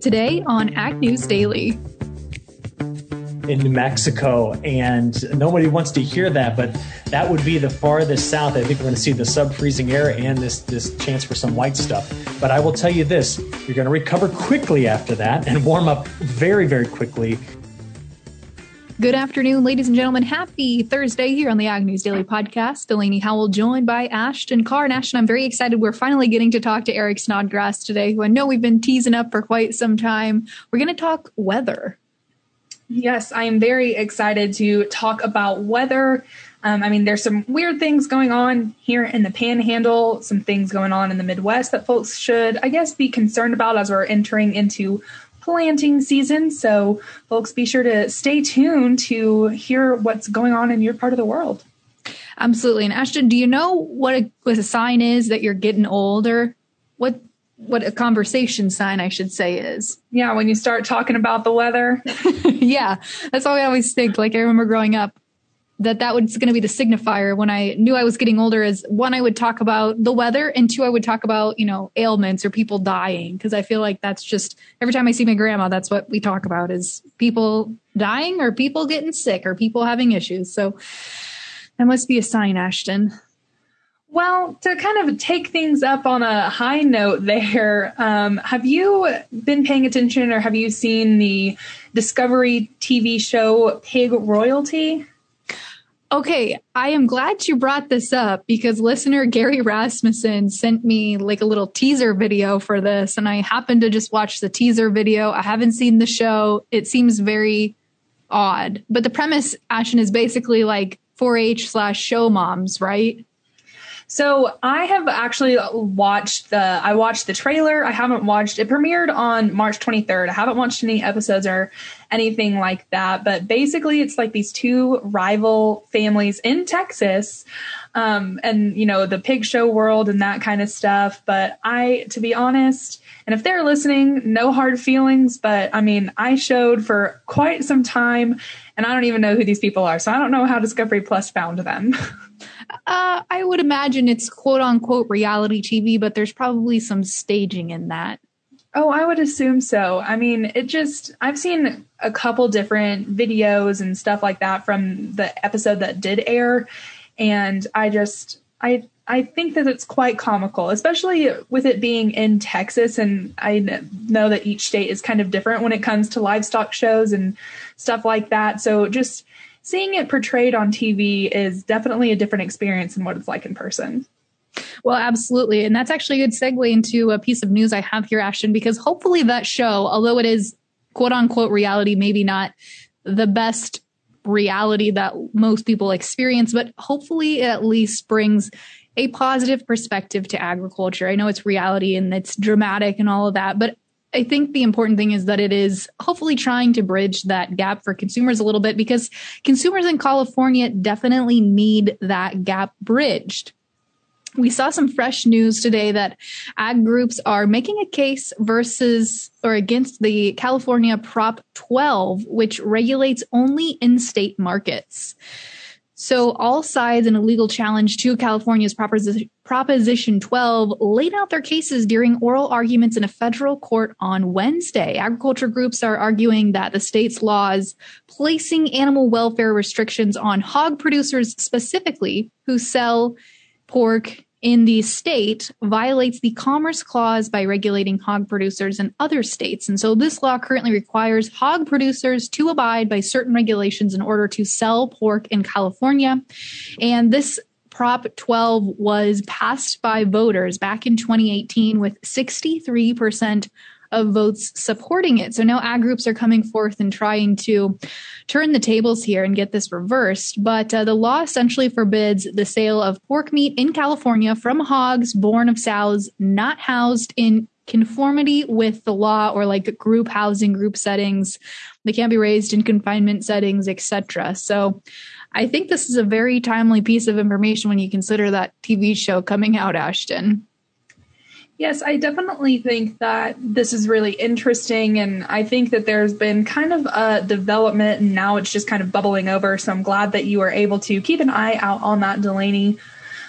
Today on Ag News Daily. In New Mexico, and nobody wants to hear that, but that would be the farthest south. I think we're going to see the sub freezing air and this, this chance for some white stuff. But I will tell you this you're going to recover quickly after that and warm up very, very quickly Good afternoon, ladies and gentlemen. Happy Thursday here on the Ag News Daily Podcast. Delaney Howell joined by Ashton Carr. And Ashton, I'm very excited. We're finally getting to talk to Eric Snodgrass today, who I know we've been teasing up for quite some time. We're going to talk weather. Yes, I am very excited to talk about weather. Um, I mean, there's some weird things going on here in the panhandle, some things going on in the Midwest that folks should, I guess, be concerned about as we're entering into planting season. So, folks, be sure to stay tuned to hear what's going on in your part of the world. Absolutely. And Ashton, do you know what a, what a sign is that you're getting older? What what a conversation sign I should say is. Yeah, when you start talking about the weather. yeah, that's all I always think. Like I remember growing up, that that was going to be the signifier when I knew I was getting older is one, I would talk about the weather and two, I would talk about, you know, ailments or people dying. Cause I feel like that's just every time I see my grandma, that's what we talk about is people dying or people getting sick or people having issues. So that must be a sign, Ashton. Well, to kind of take things up on a high note there, um, have you been paying attention or have you seen the Discovery TV show Pig Royalty? Okay, I am glad you brought this up because listener Gary Rasmussen sent me like a little teaser video for this, and I happened to just watch the teaser video. I haven't seen the show. It seems very odd, but the premise, Ashton, is basically like 4-H slash show moms, right? So I have actually watched the I watched the trailer. I haven't watched it premiered on March 23rd. I haven't watched any episodes or anything like that, but basically it's like these two rival families in Texas um, and you know the pig show world and that kind of stuff. But I, to be honest, and if they're listening, no hard feelings. But I mean, I showed for quite some time, and I don't even know who these people are, so I don't know how Discovery Plus found them. Uh, I would imagine it's quote unquote reality TV, but there's probably some staging in that. Oh, I would assume so. I mean, it just, I've seen a couple different videos and stuff like that from the episode that did air. And I just, I, I think that it's quite comical, especially with it being in Texas. And I know that each state is kind of different when it comes to livestock shows and stuff like that. So just seeing it portrayed on TV is definitely a different experience than what it's like in person. Well, absolutely. And that's actually a good segue into a piece of news I have here, Ashton, because hopefully that show, although it is quote unquote reality, maybe not the best reality that most people experience, but hopefully it at least brings a positive perspective to agriculture. I know it's reality and it's dramatic and all of that, but I think the important thing is that it is hopefully trying to bridge that gap for consumers a little bit because consumers in California definitely need that gap bridged. We saw some fresh news today that ag groups are making a case versus or against the California Prop 12, which regulates only in state markets. So all sides in a legal challenge to California's Proposition 12 laid out their cases during oral arguments in a federal court on Wednesday. Agriculture groups are arguing that the state's laws placing animal welfare restrictions on hog producers specifically who sell pork in the state violates the Commerce Clause by regulating hog producers in other states. And so this law currently requires hog producers to abide by certain regulations in order to sell pork in California. And this Prop 12 was passed by voters back in 2018 with 63% of votes supporting it. So now ag groups are coming forth and trying to turn the tables here and get this reversed. But uh, the law essentially forbids the sale of pork meat in California from hogs born of sows not housed in conformity with the law or like group housing group settings they can't be raised in confinement settings etc so i think this is a very timely piece of information when you consider that tv show coming out ashton Yes, I definitely think that this is really interesting. And I think that there's been kind of a development and now it's just kind of bubbling over. So I'm glad that you were able to keep an eye out on that, Delaney.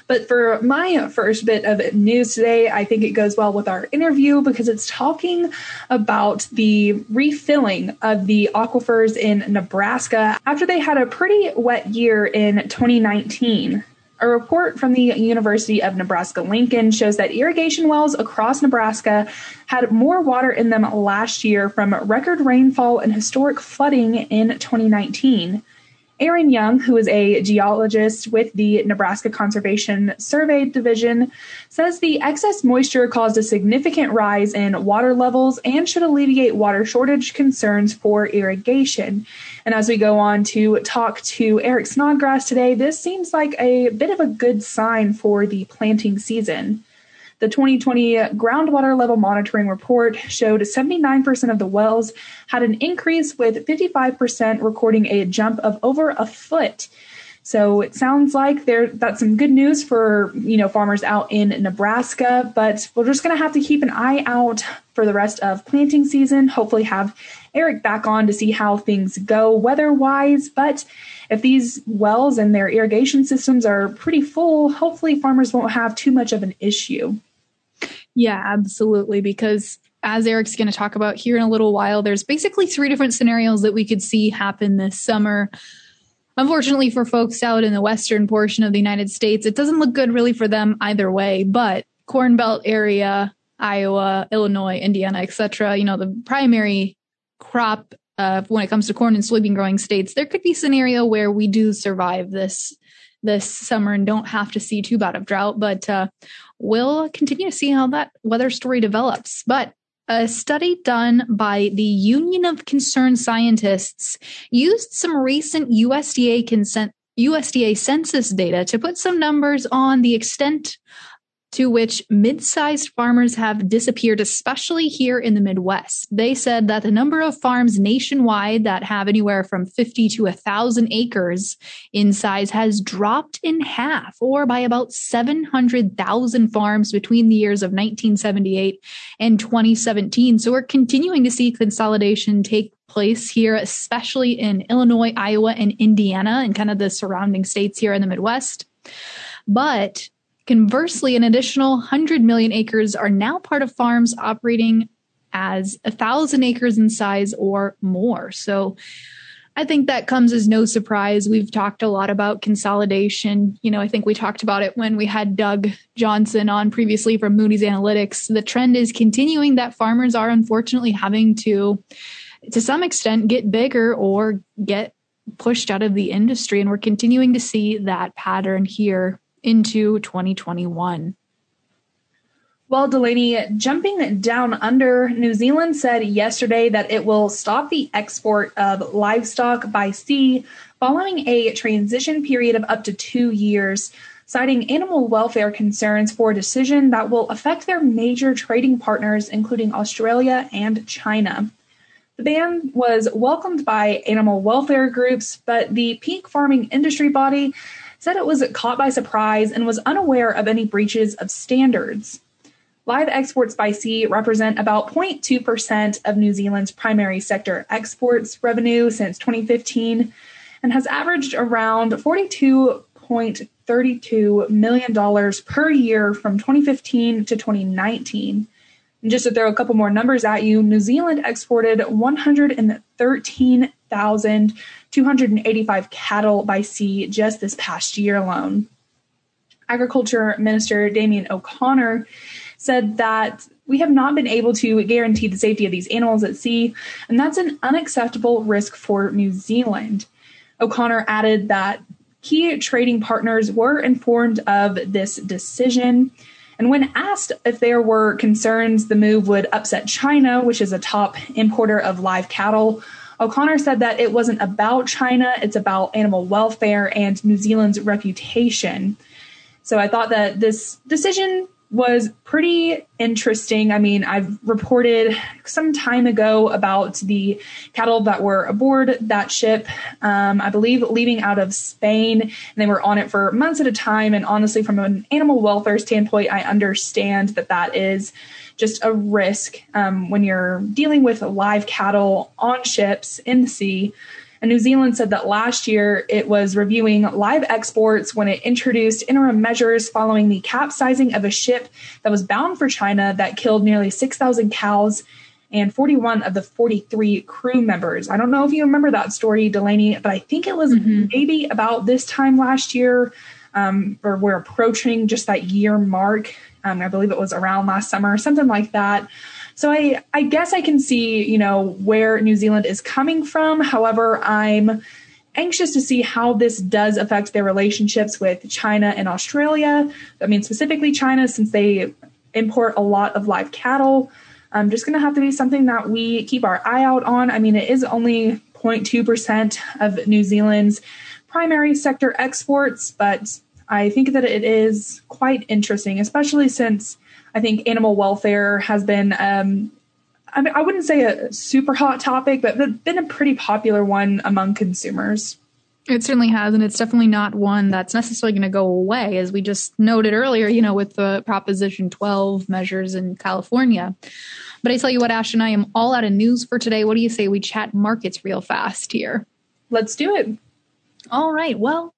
But for my first bit of news today, I think it goes well with our interview because it's talking about the refilling of the aquifers in Nebraska after they had a pretty wet year in 2019. A report from the University of Nebraska Lincoln shows that irrigation wells across Nebraska had more water in them last year from record rainfall and historic flooding in 2019. Aaron Young, who is a geologist with the Nebraska Conservation Survey Division, says the excess moisture caused a significant rise in water levels and should alleviate water shortage concerns for irrigation. And as we go on to talk to Eric Snodgrass today, this seems like a bit of a good sign for the planting season. The 2020 groundwater level monitoring report showed 79% of the wells had an increase, with 55% recording a jump of over a foot. So it sounds like there that's some good news for you know farmers out in Nebraska, but we're just going to have to keep an eye out for the rest of planting season. Hopefully, have Eric back on to see how things go weather wise. But if these wells and their irrigation systems are pretty full, hopefully farmers won't have too much of an issue. Yeah, absolutely. Because as Eric's going to talk about here in a little while, there's basically three different scenarios that we could see happen this summer. Unfortunately, for folks out in the western portion of the United States, it doesn't look good really for them either way. But Corn Belt area, Iowa, Illinois, Indiana, etc., you know, the primary crop uh, when it comes to corn and soybean growing states, there could be scenario where we do survive this this summer and don't have to see too bad of drought. But uh, we'll continue to see how that weather story develops. But a study done by the Union of Concerned Scientists used some recent USDA consent USDA census data to put some numbers on the extent to which mid sized farmers have disappeared, especially here in the Midwest. They said that the number of farms nationwide that have anywhere from 50 to 1,000 acres in size has dropped in half, or by about 700,000 farms between the years of 1978 and 2017. So we're continuing to see consolidation take place here, especially in Illinois, Iowa, and Indiana, and kind of the surrounding states here in the Midwest. But Conversely, an additional 100 million acres are now part of farms operating as a thousand acres in size or more. So I think that comes as no surprise. We've talked a lot about consolidation. You know, I think we talked about it when we had Doug Johnson on previously from Moody's Analytics. The trend is continuing that farmers are unfortunately having to, to some extent, get bigger or get pushed out of the industry. And we're continuing to see that pattern here into 2021. Well, Delaney, jumping down under, New Zealand said yesterday that it will stop the export of livestock by sea following a transition period of up to two years, citing animal welfare concerns for a decision that will affect their major trading partners, including Australia and China. The ban was welcomed by animal welfare groups, but the peak farming industry body said it was caught by surprise and was unaware of any breaches of standards. Live exports by sea represent about 0.2% of New Zealand's primary sector exports revenue since 2015 and has averaged around $42.32 million per year from 2015 to 2019. And just to throw a couple more numbers at you, New Zealand exported 113,285 cattle by sea just this past year alone. Agriculture Minister Damien O'Connor said that we have not been able to guarantee the safety of these animals at sea, and that's an unacceptable risk for New Zealand. O'Connor added that key trading partners were informed of this decision and when asked if there were concerns the move would upset China, which is a top importer of live cattle, O'Connor said that it wasn't about China, it's about animal welfare and New Zealand's reputation. So I thought that this decision was pretty interesting. I mean, I've reported some time ago about the cattle that were aboard that ship, um, I believe leaving out of Spain, and they were on it for months at a time. And honestly, from an animal welfare standpoint, I understand that that is just a risk um, when you're dealing with live cattle on ships in the sea. And New Zealand said that last year it was reviewing live exports when it introduced interim measures following the capsizing of a ship that was bound for China that killed nearly 6,000 cows and 41 of the 43 crew members. I don't know if you remember that story, Delaney, but I think it was mm-hmm. maybe about this time last year, um, or we're approaching just that year mark. Um, I believe it was around last summer, something like that. So I, I guess I can see, you know, where New Zealand is coming from. However, I'm anxious to see how this does affect their relationships with China and Australia. I mean, specifically China, since they import a lot of live cattle. Um, just going to have to be something that we keep our eye out on. I mean, it is only 0.2% of New Zealand's primary sector exports, but I think that it is quite interesting, especially since I think animal welfare has been, um, I, mean, I wouldn't say a super hot topic, but been a pretty popular one among consumers. It certainly has, and it's definitely not one that's necessarily going to go away, as we just noted earlier, you know, with the Proposition 12 measures in California. But I tell you what, Ashton, I am all out of news for today. What do you say we chat markets real fast here? Let's do it. All right. Well,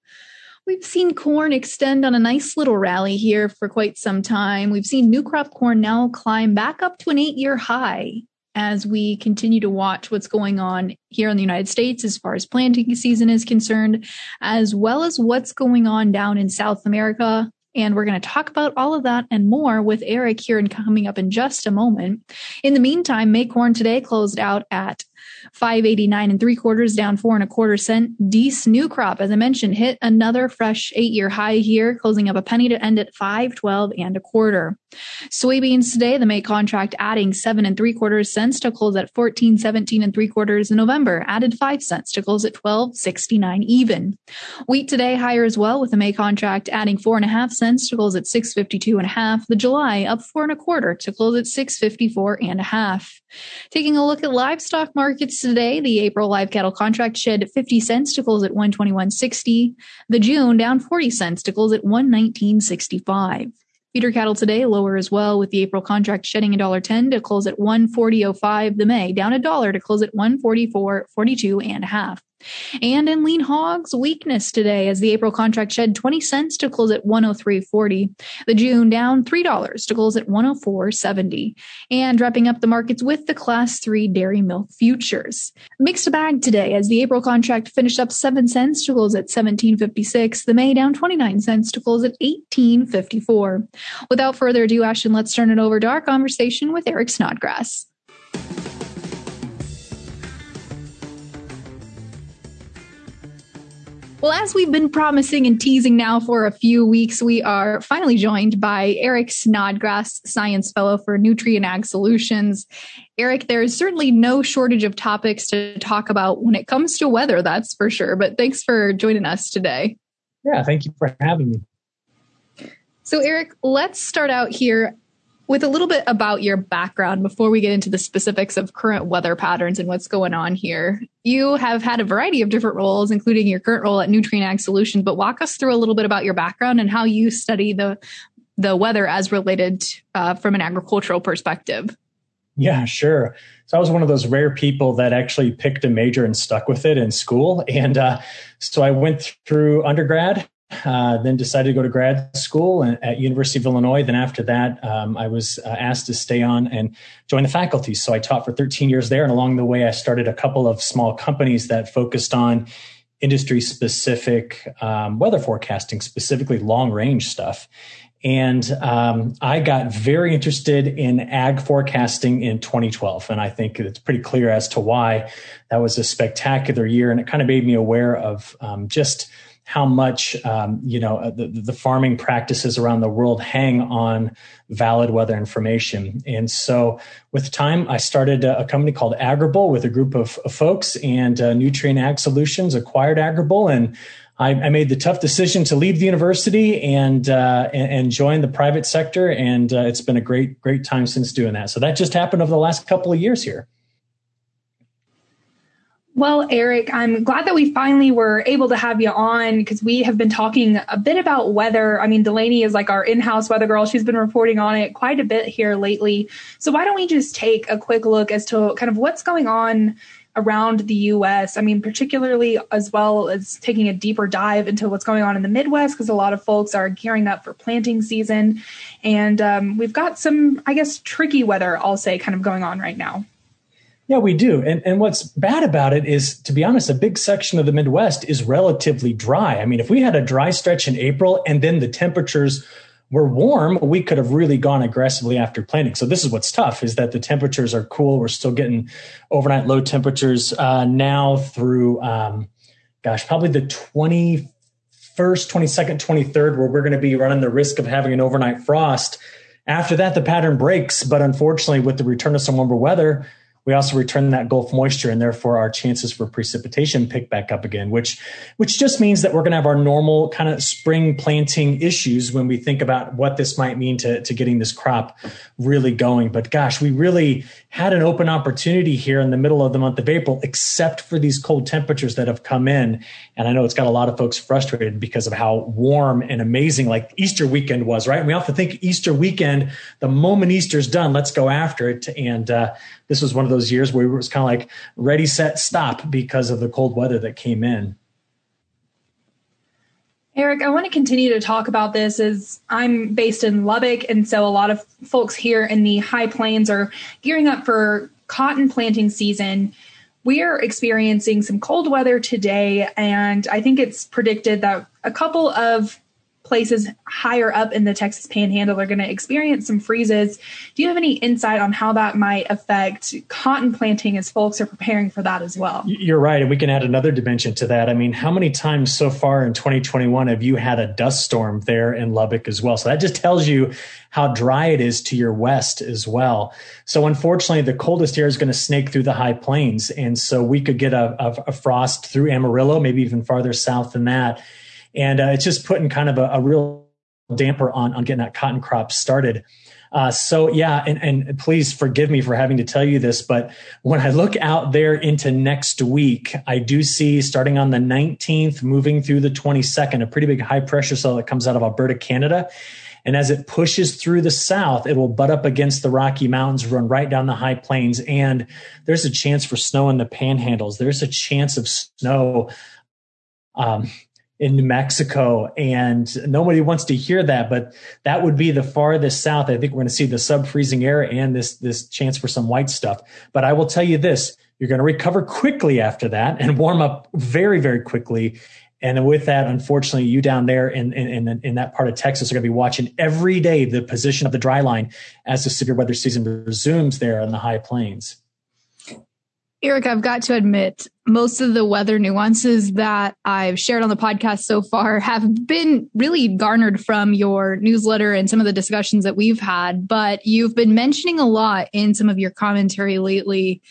We've seen corn extend on a nice little rally here for quite some time. We've seen new crop corn now climb back up to an eight year high as we continue to watch what's going on here in the United States as far as planting season is concerned, as well as what's going on down in South America. And we're going to talk about all of that and more with Eric here and coming up in just a moment. In the meantime, May corn today closed out at 589 and three quarters down four and a quarter cent. Dees new crop, as I mentioned, hit another fresh eight year high here, closing up a penny to end at 512 and a quarter. Soybeans today, the May contract adding seven and three quarters cents to close at 1417 and three quarters in November, added five cents to close at 1269 even. Wheat today higher as well with the May contract adding four and a half cents to close at 652 and a half. The July up four and a quarter to close at 654 and a half. Taking a look at livestock markets today, the April live cattle contract shed 50 cents to close at 121.60. The June down 40 cents to close at 119.65. Feeder cattle today lower as well, with the April contract shedding $1.10 to close at 140.05. The May down a dollar to close at 144.42 and a half. And in lean hogs, weakness today as the April contract shed 20 cents to close at 103.40. The June down $3 to close at 104.70. And wrapping up the markets with the class 3 dairy milk futures. Mixed bag today as the April contract finished up 7 cents to close at 17.56. The May down 29 cents to close at 18.54. Without further ado, Ashton, let's turn it over to our conversation with Eric Snodgrass. Well, as we've been promising and teasing now for a few weeks, we are finally joined by Eric Snodgrass, Science Fellow for Nutrien Ag Solutions. Eric, there is certainly no shortage of topics to talk about when it comes to weather, that's for sure. But thanks for joining us today. Yeah, thank you for having me. So, Eric, let's start out here with a little bit about your background before we get into the specifics of current weather patterns and what's going on here. You have had a variety of different roles, including your current role at Nutrien Ag Solutions, but walk us through a little bit about your background and how you study the the weather as related uh, from an agricultural perspective. Yeah, sure. So I was one of those rare people that actually picked a major and stuck with it in school. And uh, so I went through undergrad uh, then decided to go to grad school at University of Illinois. Then after that, um, I was uh, asked to stay on and join the faculty. So I taught for 13 years there, and along the way, I started a couple of small companies that focused on industry specific um, weather forecasting, specifically long range stuff. And um, I got very interested in ag forecasting in 2012. And I think it's pretty clear as to why that was a spectacular year. And it kind of made me aware of um, just how much um, you know uh, the, the, farming practices around the world hang on valid weather information. And so, with time, I started a, a company called Agrible with a group of, folks, and uh, Nutrien Ag Solutions acquired Agrible, and I, I, made the tough decision to leave the university and uh, and, and, join the private sector. And uh, it's been a great great time since doing that. So that just happened over the last couple of years here. Well, Eric, I'm glad that we finally were able to have you on because we have been talking a bit about weather. I mean, Delaney is like our in house weather girl. She's been reporting on it quite a bit here lately. So, why don't we just take a quick look as to kind of what's going on around the US. I mean, particularly as well as taking a deeper dive into what's going on in the Midwest, because a lot of folks are gearing up for planting season. And um, we've got some, I guess, tricky weather, I'll say, kind of going on right now. Yeah, we do. And and what's bad about it is, to be honest, a big section of the Midwest is relatively dry. I mean, if we had a dry stretch in April and then the temperatures were warm, we could have really gone aggressively after planting. So this is what's tough is that the temperatures are cool. We're still getting overnight low temperatures uh, now through, um, gosh, probably the 21st, 22nd, 23rd, where we're going to be running the risk of having an overnight frost. After that, the pattern breaks. But unfortunately, with the return of some warmer weather, we also return that Gulf moisture, and therefore our chances for precipitation pick back up again, which which just means that we're going to have our normal kind of spring planting issues when we think about what this might mean to, to getting this crop really going. But gosh, we really had an open opportunity here in the middle of the month of April, except for these cold temperatures that have come in. And I know it's got a lot of folks frustrated because of how warm and amazing like Easter weekend was, right? And we often think Easter weekend, the moment Easter's done, let's go after it. And uh, this was one of those years where it was kind of like ready, set, stop because of the cold weather that came in. Eric, I want to continue to talk about this as I'm based in Lubbock, and so a lot of folks here in the high plains are gearing up for cotton planting season. We are experiencing some cold weather today, and I think it's predicted that a couple of places higher up in the Texas panhandle are going to experience some freezes. Do you have any insight on how that might affect cotton planting as folks are preparing for that as well? You're right. And we can add another dimension to that. I mean, how many times so far in 2021 have you had a dust storm there in Lubbock as well? So that just tells you how dry it is to your west as well. So unfortunately, the coldest air is going to snake through the high plains. And so we could get a, a, a frost through Amarillo, maybe even farther south than that and uh, it's just putting kind of a, a, real damper on on getting that cotton crop started. Uh, so yeah, and, and please forgive me for having to tell you this, but when I look out there into next week, I do see starting on the 19th, moving through the 22nd, a pretty big high pressure cell that comes out of Alberta, Canada. And as it pushes through the south, it will butt up against the Rocky Mountains, run right down the high plains. And there's a chance for snow in the panhandles. There's a chance of snow um, in New Mexico. And nobody wants to hear that, but that would be the farthest south. I think we're going to see the sub freezing air and this, this chance for some white stuff. But I will tell you this, you're going to recover quickly after that and warm up very, very quickly. And with that, unfortunately, you down there in, in, in, that part of Texas are going to be watching every day the position of the dry line as the severe weather season resumes there in the high plains. Eric, I've got to admit, most of the weather nuances that I've shared on the podcast so far have been really garnered from your newsletter and some of the discussions that we've had. But you've been mentioning a lot in some of your commentary lately,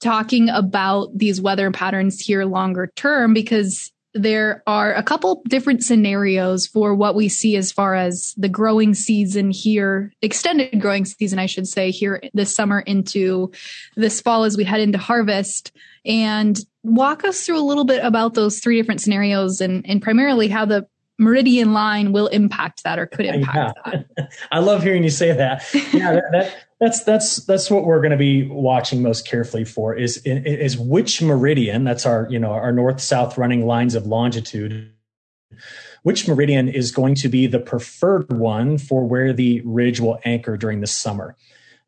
talking about these weather patterns here longer term, because there are a couple different scenarios for what we see as far as the growing season here, extended growing season, I should say, here this summer into this fall as we head into harvest. And walk us through a little bit about those three different scenarios and, and primarily how the meridian line will impact that or could impact yeah. that. I love hearing you say that. Yeah, that, that, that's that's that's what we're going to be watching most carefully for is is which meridian that's our you know our north south running lines of longitude which meridian is going to be the preferred one for where the ridge will anchor during the summer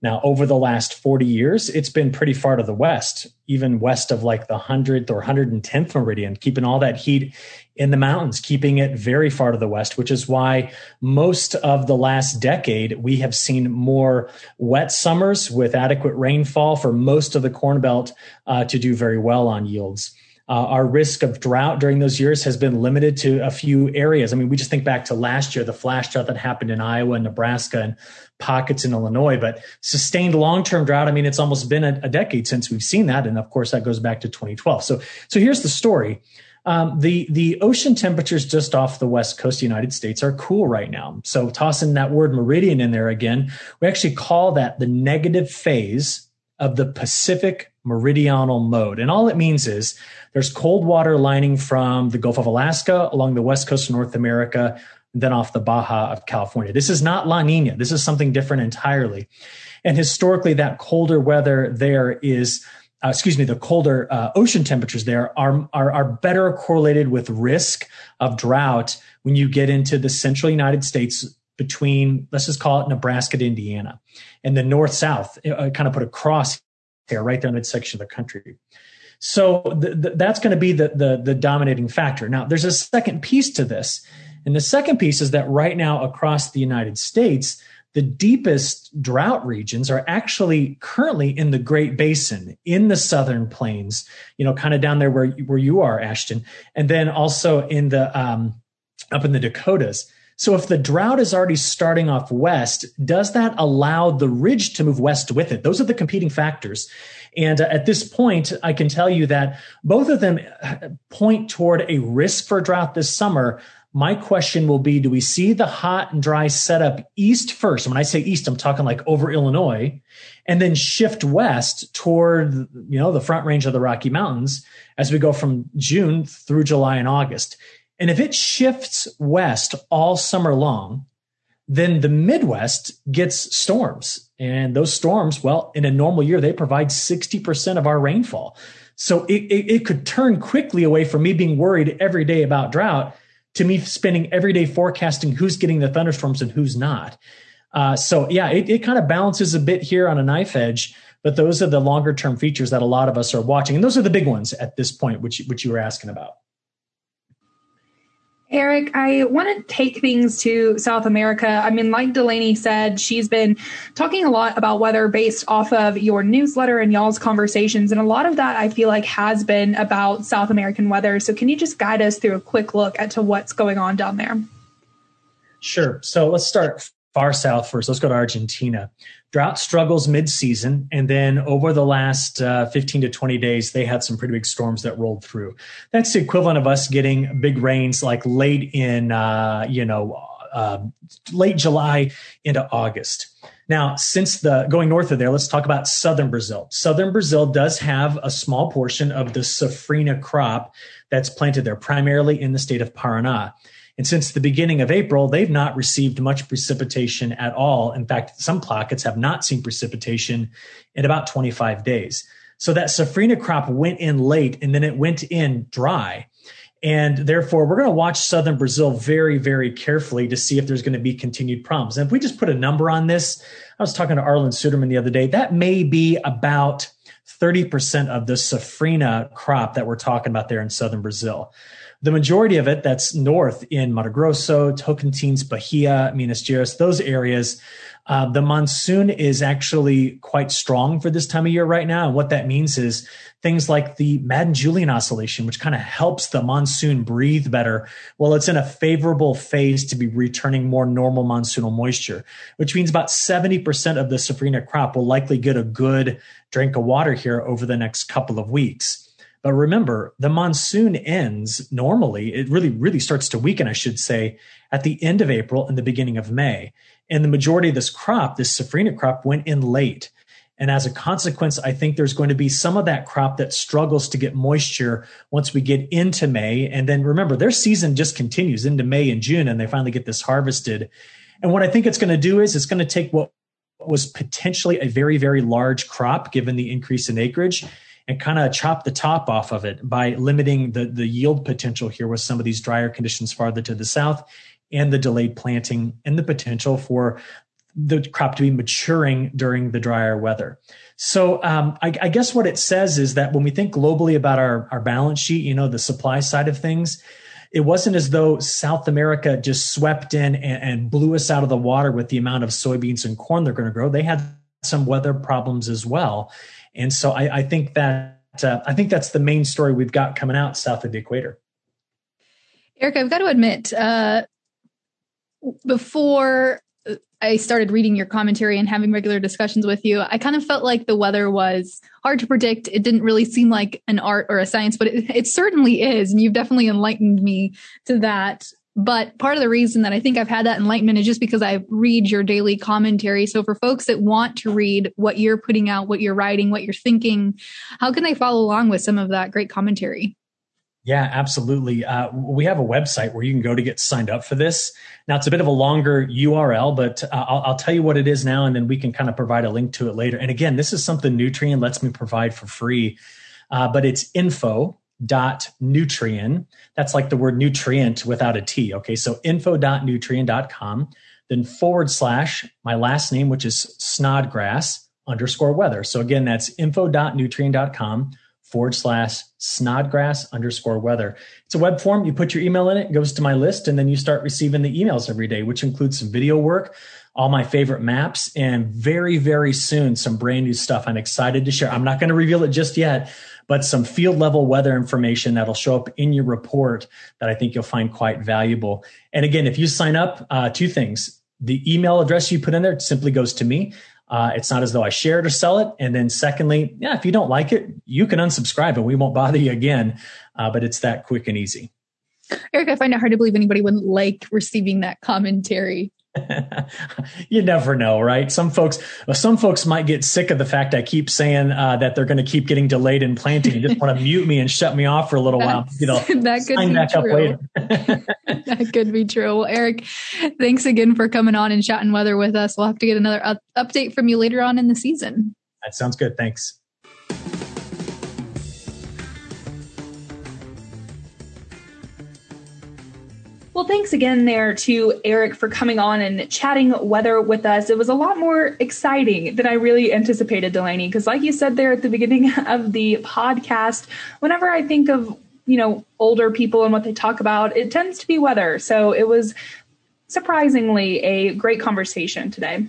now, over the last 40 years, it's been pretty far to the west, even west of like the 100th or 110th meridian, keeping all that heat in the mountains, keeping it very far to the west, which is why most of the last decade we have seen more wet summers with adequate rainfall for most of the Corn Belt uh, to do very well on yields. Uh, our risk of drought during those years has been limited to a few areas. I mean, we just think back to last year, the flash drought that happened in Iowa and Nebraska and pockets in Illinois, but sustained long-term drought. I mean, it's almost been a, a decade since we've seen that. And of course, that goes back to 2012. So, so here's the story. Um, the the ocean temperatures just off the west coast of the United States are cool right now. So tossing that word meridian in there again, we actually call that the negative phase of the Pacific meridional mode. And all it means is there's cold water lining from the Gulf of Alaska along the west coast of North America, then off the Baja of California. This is not La Nina. This is something different entirely. And historically, that colder weather there is uh, excuse me, the colder uh, ocean temperatures there are, are, are better correlated with risk of drought when you get into the central United States between, let's just call it Nebraska to Indiana, and the north south, uh, kind of put a cross here, right there in the section of the country. So th- th- that's going to be the, the the dominating factor. Now, there's a second piece to this, and the second piece is that right now across the United States, the deepest drought regions are actually currently in the Great Basin, in the southern plains, you know, kind of down there where, where you are, Ashton, and then also in the um, up in the Dakotas. So if the drought is already starting off west, does that allow the ridge to move west with it? Those are the competing factors. And uh, at this point, I can tell you that both of them uh, point toward a risk for drought this summer. My question will be Do we see the hot and dry setup east first? When I say east, I'm talking like over Illinois, and then shift west toward you know the front range of the Rocky Mountains as we go from June through July and August. And if it shifts west all summer long, then the Midwest gets storms. And those storms, well, in a normal year, they provide 60% of our rainfall. So it, it, it, could turn quickly away from me being worried every day about drought to me spending every day forecasting who's getting the thunderstorms and who's not. Uh, so yeah, it, it kind of balances a bit here on a knife edge, but those are the longer term features that a lot of us are watching. And those are the big ones at this point, which, which you were asking about. Eric, I want to take things to South America. I mean, like Delaney said, she's been talking a lot about weather based off of your newsletter and y'all's conversations. And a lot of that I feel like has been about South American weather. So can you just guide us through a quick look at to what's going on down there? Sure. So let's start far south first. Let's go to Argentina. Drought struggles mid-season, and then over the last uh, 15 to 20 days, they had some pretty big storms that rolled through. That's the equivalent of us getting big rains like late in, uh, you know, uh, late July into August. Now, since the going north of there, let's talk about southern Brazil. Southern Brazil does have a small portion of the safrinha crop that's planted there, primarily in the state of Paraná. And since the beginning of April, they've not received much precipitation at all. In fact, some pockets have not seen precipitation in about 25 days. So that safrinha crop went in late and then it went in dry. And therefore, we're going to watch southern Brazil very, very carefully to see if there's going to be continued problems. And if we just put a number on this, I was talking to Arlan Suderman the other day, that may be about 30% of the safrinha crop that we're talking about there in southern Brazil. The majority of it that's north in Mato Grosso, Tocantins, Bahia, Minas Gerais, those areas, uh, the monsoon is actually quite strong for this time of year right now. And what that means is things like the Madden-Julian oscillation, which kind of helps the monsoon breathe better. Well, it's in a favorable phase to be returning more normal monsoonal moisture, which means about 70% of the safrinha crop will likely get a good drink of water here over the next couple of weeks. But remember, the monsoon ends normally, it really, really starts to weaken, I should say, at the end of April and the beginning of May. And the majority of this crop, this safrinha crop, went in late. And as a consequence, I think there's going to be some of that crop that struggles to get moisture once we get into May. And then remember, their season just continues into May and June, and they finally get this harvested. And what I think it's going to do is it's going to take what was potentially a very, very large crop, given the increase in acreage, and kind of chop the top off of it by limiting the, the yield potential here with some of these drier conditions farther to the south and the delayed planting and the potential for the crop to be maturing during the drier weather. So um, I, I, guess what it says is that when we think globally about our, our balance sheet, you know, the supply side of things, it wasn't as though South America just swept in and, and blew us out of the water with the amount of soybeans and corn they're going to grow. They had some weather problems as well. And so I, I think that uh, I think that's the main story we've got coming out south of the equator. Eric, I've got to admit, uh, before I started reading your commentary and having regular discussions with you, I kind of felt like the weather was hard to predict. It didn't really seem like an art or a science, but it, it certainly is. And you've definitely enlightened me to that. But part of the reason that I think I've had that enlightenment is just because I read your daily commentary. So for folks that want to read what you're putting out, what you're writing, what you're thinking, how can they follow along with some of that great commentary? Yeah, absolutely. Uh, we have a website where you can go to get signed up for this. Now, it's a bit of a longer URL, but uh, I'll, I'll, tell you what it is now, and then we can kind of provide a link to it later. And again, this is something Nutrien lets me provide for free, uh, but it's info dot nutrien. That's like the word nutrient without a T. Okay. So info.nutrien.com, then forward slash my last name, which is snodgrass underscore weather. So again, that's info.nutrien.com forward slash snodgrass underscore weather. It's a web form. You put your email in it, it goes to my list, and then you start receiving the emails every day, which includes some video work, all my favorite maps, and very, very soon, some brand new stuff I'm excited to share. I'm not going to reveal it just yet, but some field level weather information that'll show up in your report that I think you'll find quite valuable. And again, if you sign up, uh, two things. The email address you put in there simply goes to me. Uh, it's not as though I share it or sell it. And then secondly, yeah, if you don't like it, you can unsubscribe and we won't bother you again. Uh, but it's that quick and easy. Eric, I find it hard to believe anybody wouldn't like receiving that commentary. you never know, right? Some folks, some folks might get sick of the fact I keep saying uh, that they're going to keep getting delayed in planting and just want to mute me and shut me off for a little while. You know, that could be true. that could be true. Well, Eric, thanks again for coming on and chatting weather with us. We'll have to get another up- update from you later on in the season. That sounds good. Thanks. Well, thanks again there to Eric for coming on and chatting weather with us. It was a lot more exciting than I really anticipated, Delaney, because like you said there at the beginning of the podcast, whenever I think of, you know, older people and what they talk about, it tends to be weather. So it was surprisingly a great conversation today.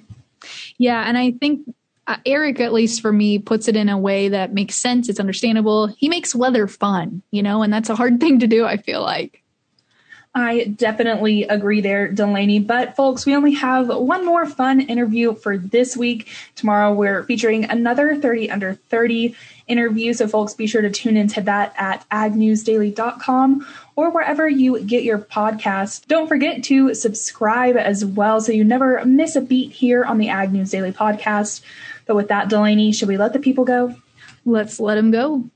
Yeah, and I think uh, Eric, at least for me, puts it in a way that makes sense. It's understandable. He makes weather fun, you know, and that's a hard thing to do, I feel like. I definitely agree there, Delaney. But folks, we only have one more fun interview for this week. Tomorrow we're featuring another 30 under 30 interview. So folks, be sure to tune into that at agnewsdaily.com or wherever you get your podcast. Don't forget to subscribe as well so you never miss a beat here on the Ag News Daily podcast. But with that, Delaney, should we let the people go? Let's let them go.